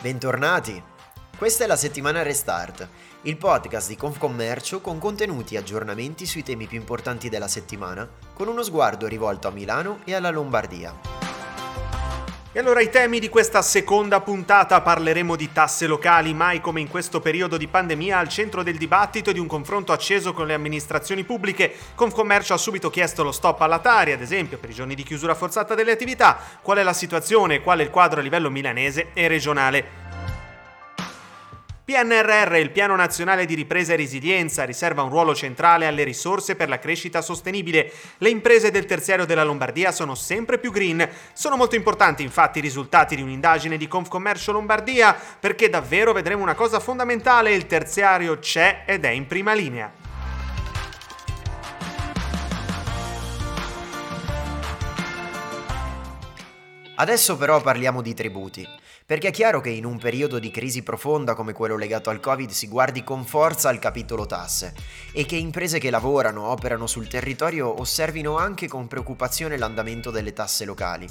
Bentornati! Questa è la settimana Restart, il podcast di Confcommercio con contenuti e aggiornamenti sui temi più importanti della settimana, con uno sguardo rivolto a Milano e alla Lombardia. E allora i temi di questa seconda puntata parleremo di tasse locali, mai come in questo periodo di pandemia al centro del dibattito e di un confronto acceso con le amministrazioni pubbliche. Confcommercio ha subito chiesto lo stop alla Tari, ad esempio, per i giorni di chiusura forzata delle attività, qual è la situazione, qual è il quadro a livello milanese e regionale. PNRR, il Piano Nazionale di Ripresa e Resilienza, riserva un ruolo centrale alle risorse per la crescita sostenibile. Le imprese del terziario della Lombardia sono sempre più green. Sono molto importanti infatti i risultati di un'indagine di Confcommercio Lombardia, perché davvero vedremo una cosa fondamentale, il terziario c'è ed è in prima linea. Adesso però parliamo di tributi, perché è chiaro che in un periodo di crisi profonda come quello legato al Covid si guardi con forza al capitolo tasse e che imprese che lavorano, operano sul territorio osservino anche con preoccupazione l'andamento delle tasse locali.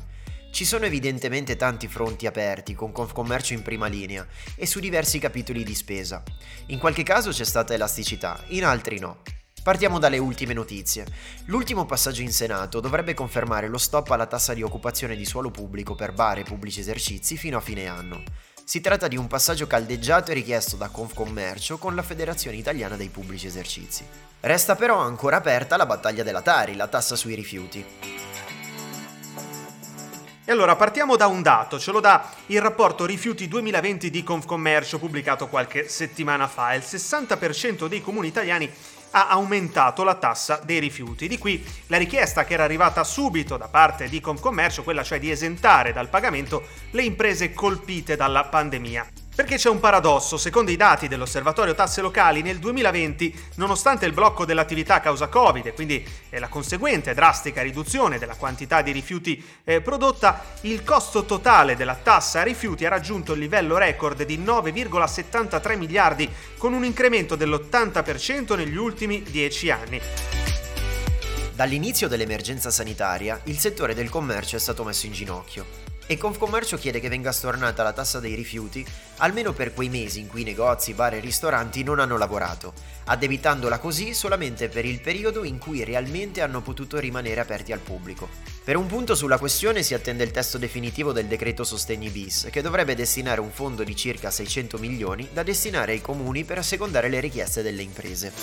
Ci sono evidentemente tanti fronti aperti, con Confcommercio in prima linea, e su diversi capitoli di spesa. In qualche caso c'è stata elasticità, in altri no. Partiamo dalle ultime notizie. L'ultimo passaggio in Senato dovrebbe confermare lo stop alla tassa di occupazione di suolo pubblico per bar e pubblici esercizi fino a fine anno. Si tratta di un passaggio caldeggiato e richiesto da Confcommercio con la Federazione Italiana dei Pubblici Esercizi. Resta però ancora aperta la battaglia della Tari, la tassa sui rifiuti. E allora partiamo da un dato, ce lo dà il rapporto Rifiuti 2020 di Confcommercio pubblicato qualche settimana fa. Il 60% dei comuni italiani ha aumentato la tassa dei rifiuti. Di qui la richiesta che era arrivata subito da parte di Confcommercio, quella cioè di esentare dal pagamento le imprese colpite dalla pandemia. Perché c'è un paradosso, secondo i dati dell'Osservatorio Tasse Locali nel 2020, nonostante il blocco dell'attività a causa Covid e quindi la conseguente drastica riduzione della quantità di rifiuti eh, prodotta, il costo totale della tassa rifiuti ha raggiunto il livello record di 9,73 miliardi, con un incremento dell'80% negli ultimi 10 anni. Dall'inizio dell'emergenza sanitaria, il settore del commercio è stato messo in ginocchio e Confcommercio chiede che venga stornata la tassa dei rifiuti almeno per quei mesi in cui negozi, bar e ristoranti non hanno lavorato, addebitandola così solamente per il periodo in cui realmente hanno potuto rimanere aperti al pubblico. Per un punto sulla questione si attende il testo definitivo del decreto Sostegni bis, che dovrebbe destinare un fondo di circa 600 milioni da destinare ai comuni per assecondare le richieste delle imprese.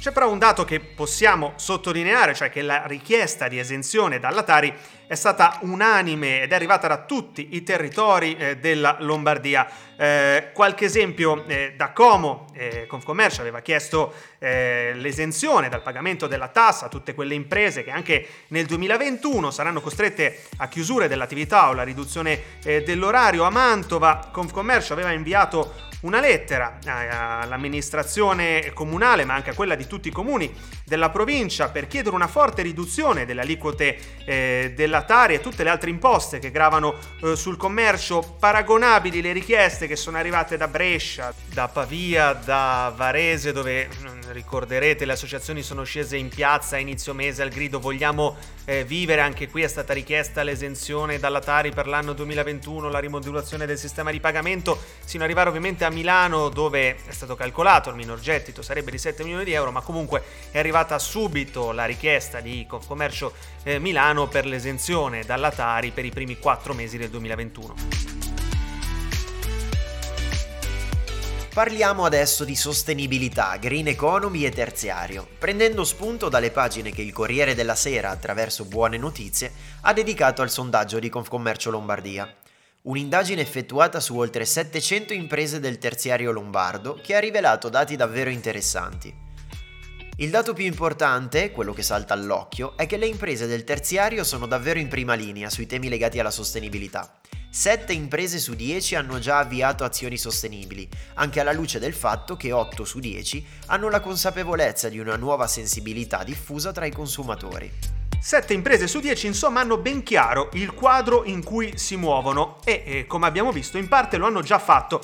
C'è però un dato che possiamo sottolineare, cioè che la richiesta di esenzione dalla Tari è stata unanime ed è arrivata da tutti i territori eh, della Lombardia. Eh, qualche esempio eh, da Como, eh, Confcommercio aveva chiesto eh, l'esenzione dal pagamento della tassa a tutte quelle imprese che anche nel 2021 saranno costrette a chiusure dell'attività o la riduzione eh, dell'orario. A Mantova Confcommercio aveva inviato una lettera all'amministrazione comunale, ma anche a quella di tutti i comuni della provincia, per chiedere una forte riduzione delle aliquote eh, della Tari e tutte le altre imposte che gravano eh, sul commercio, paragonabili le richieste che sono arrivate da Brescia, da Pavia, da Varese, dove ricorderete le associazioni sono scese in piazza a inizio mese al grido vogliamo eh, vivere, anche qui è stata richiesta l'esenzione dalla Tari per l'anno 2021, la rimodulazione del sistema di pagamento, sino ad arrivare ovviamente a Milano dove è stato calcolato il minor gettito sarebbe di 7 milioni di euro, ma comunque è arrivata subito la richiesta di Confcommercio eh, Milano per l'esenzione dalla Tari per i primi 4 mesi del 2021. Parliamo adesso di sostenibilità, green economy e terziario, prendendo spunto dalle pagine che il Corriere della Sera, attraverso buone notizie, ha dedicato al sondaggio di Confcommercio Lombardia. Un'indagine effettuata su oltre 700 imprese del terziario lombardo che ha rivelato dati davvero interessanti. Il dato più importante, quello che salta all'occhio, è che le imprese del terziario sono davvero in prima linea sui temi legati alla sostenibilità. 7 imprese su 10 hanno già avviato azioni sostenibili, anche alla luce del fatto che 8 su 10 hanno la consapevolezza di una nuova sensibilità diffusa tra i consumatori. 7 imprese su 10 insomma hanno ben chiaro il quadro in cui si muovono e, e come abbiamo visto in parte lo hanno già fatto.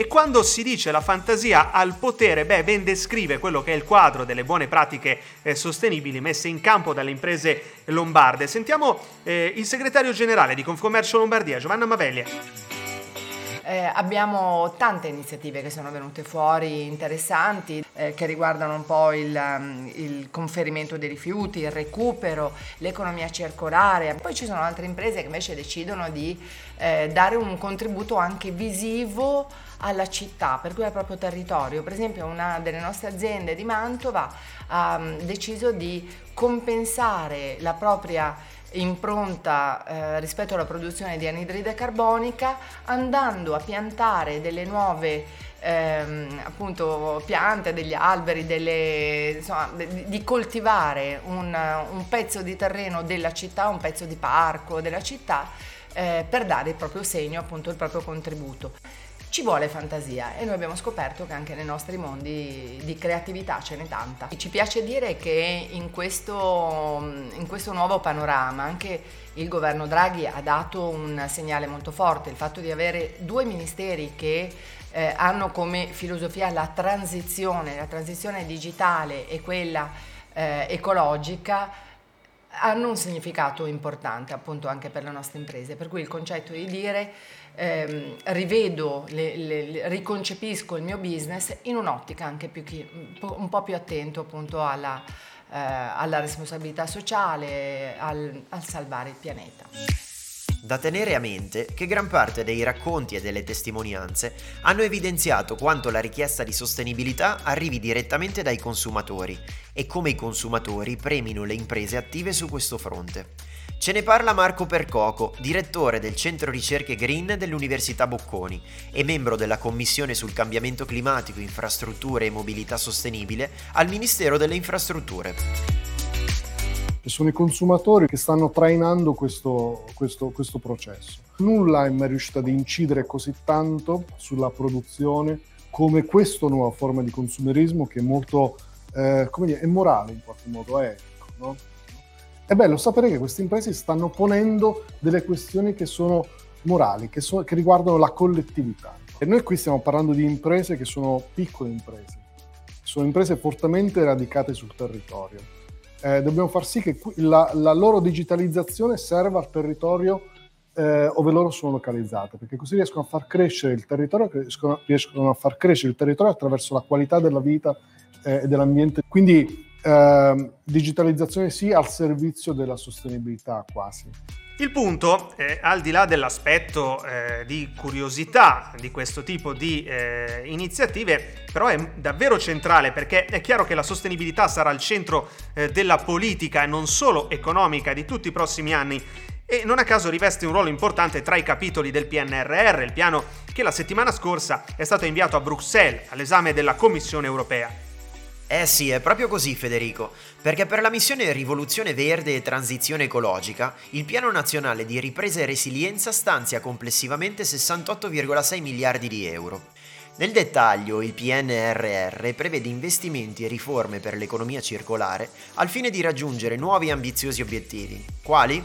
E quando si dice la fantasia al potere, beh, ben descrive quello che è il quadro delle buone pratiche eh, sostenibili messe in campo dalle imprese lombarde. Sentiamo eh, il segretario generale di Confcommercio Lombardia, Giovanna Maveglia. Eh, abbiamo tante iniziative che sono venute fuori interessanti eh, che riguardano un po' il, um, il, conferimento dei rifiuti, il recupero, l'economia circolare. Poi ci sono altre imprese che invece decidono di eh, dare un contributo anche visivo alla città, per cui al proprio territorio. Per esempio una delle nostre aziende di Mantova ha um, deciso di compensare la propria impronta eh, rispetto alla produzione di anidride carbonica andando a piantare delle nuove ehm, appunto piante, degli alberi, delle, insomma, di coltivare un, un, pezzo di terreno della città, un pezzo di parco della città eh, per dare il proprio segno, appunto il proprio contributo. Ci vuole fantasia e noi abbiamo scoperto che anche nei nostri mondi di creatività ce n'è tanta. Ci piace dire che in questo, in questo nuovo panorama anche il governo Draghi ha dato un segnale molto forte, il fatto di avere due ministeri che eh, hanno come filosofia la transizione, la transizione digitale e quella eh, ecologica hanno un significato importante appunto anche per le nostre imprese, per cui il concetto di dire ehm, rivedo, le, le, riconcepisco il mio business in un'ottica anche più chi, un po' più attento appunto alla, eh, alla responsabilità sociale, al, al salvare il pianeta. Da tenere a mente che gran parte dei racconti e delle testimonianze hanno evidenziato quanto la richiesta di sostenibilità arrivi direttamente dai consumatori e come i consumatori premino le imprese attive su questo fronte. Ce ne parla Marco Percoco, direttore del Centro Ricerche Green dell'Università Bocconi e membro della Commissione sul cambiamento climatico, infrastrutture e mobilità sostenibile al Ministero delle Infrastrutture sono i consumatori che stanno trainando questo, questo, questo processo. Nulla è mai riuscito ad incidere così tanto sulla produzione come questa nuova forma di consumerismo che è molto, eh, come dire, è morale in qualche modo, è etico. No? È bello sapere che queste imprese stanno ponendo delle questioni che sono morali, che, so, che riguardano la collettività. E noi qui stiamo parlando di imprese che sono piccole imprese, sono imprese fortemente radicate sul territorio eh, dobbiamo far sì che la, la, loro digitalizzazione serva al territorio eh, dove loro sono localizzate, perché così riescono a far crescere il territorio, riescono, riescono a far crescere il territorio attraverso la qualità della vita eh, e dell'ambiente. Quindi ehm, digitalizzazione sì al servizio della sostenibilità quasi. Il punto, eh, al di là dell'aspetto eh, di curiosità di questo tipo di eh, iniziative, però è davvero centrale perché è chiaro che la sostenibilità sarà al centro eh, della politica e non solo economica di tutti i prossimi anni e non a caso riveste un ruolo importante tra i capitoli del PNRR, il piano che la settimana scorsa è stato inviato a Bruxelles all'esame della Commissione europea. Eh sì, è proprio così Federico, perché per la missione Rivoluzione Verde e Transizione Ecologica, il Piano Nazionale di Ripresa e Resilienza stanzia complessivamente 68,6 miliardi di euro. Nel dettaglio, il PNRR prevede investimenti e riforme per l'economia circolare al fine di raggiungere nuovi ambiziosi obiettivi, quali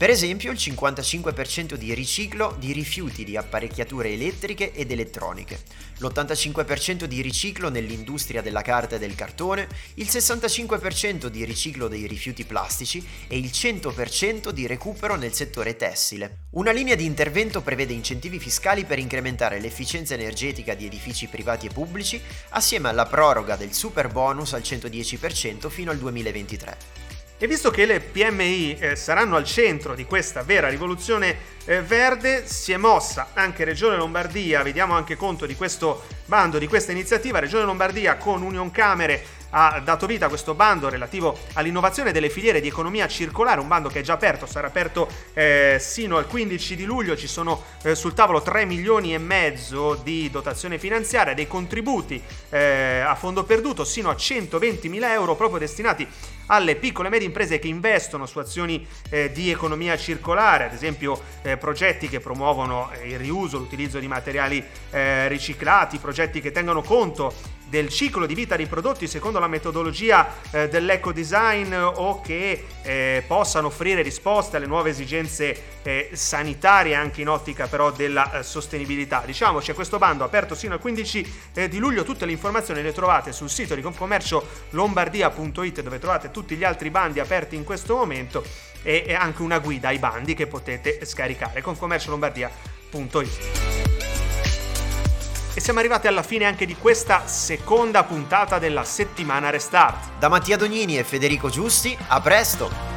per esempio il 55% di riciclo di rifiuti di apparecchiature elettriche ed elettroniche, l'85% di riciclo nell'industria della carta e del cartone, il 65% di riciclo dei rifiuti plastici e il 100% di recupero nel settore tessile. Una linea di intervento prevede incentivi fiscali per incrementare l'efficienza energetica di edifici privati e pubblici assieme alla proroga del super bonus al 110% fino al 2023. E visto che le PMI eh, saranno al centro di questa vera rivoluzione eh, verde, si è mossa anche Regione Lombardia, vediamo anche conto di questo bando, di questa iniziativa, Regione Lombardia con Union Camere ha dato vita a questo bando relativo all'innovazione delle filiere di economia circolare, un bando che è già aperto, sarà aperto eh, sino al 15 di luglio, ci sono eh, sul tavolo 3 milioni e mezzo di dotazione finanziaria, dei contributi eh, a fondo perduto sino a 120 mila euro proprio destinati alle piccole e medie imprese che investono su azioni eh, di economia circolare, ad esempio eh, progetti che promuovono eh, il riuso, l'utilizzo di materiali eh, riciclati, progetti che tengano conto del ciclo di vita dei prodotti secondo la metodologia eh, dell'eco design o che eh, possano offrire risposte alle nuove esigenze eh, sanitarie anche in ottica però della eh, sostenibilità. Diciamo c'è questo bando aperto sino al 15 eh, di luglio, tutte le informazioni le trovate sul sito di Confcommercio lombardia.it dove trovate tutti gli altri bandi aperti in questo momento e, e anche una guida ai bandi che potete scaricare confcommerciolombardia.it. E siamo arrivati alla fine anche di questa seconda puntata della settimana Restart. Da Mattia Dognini e Federico Giusti, a presto!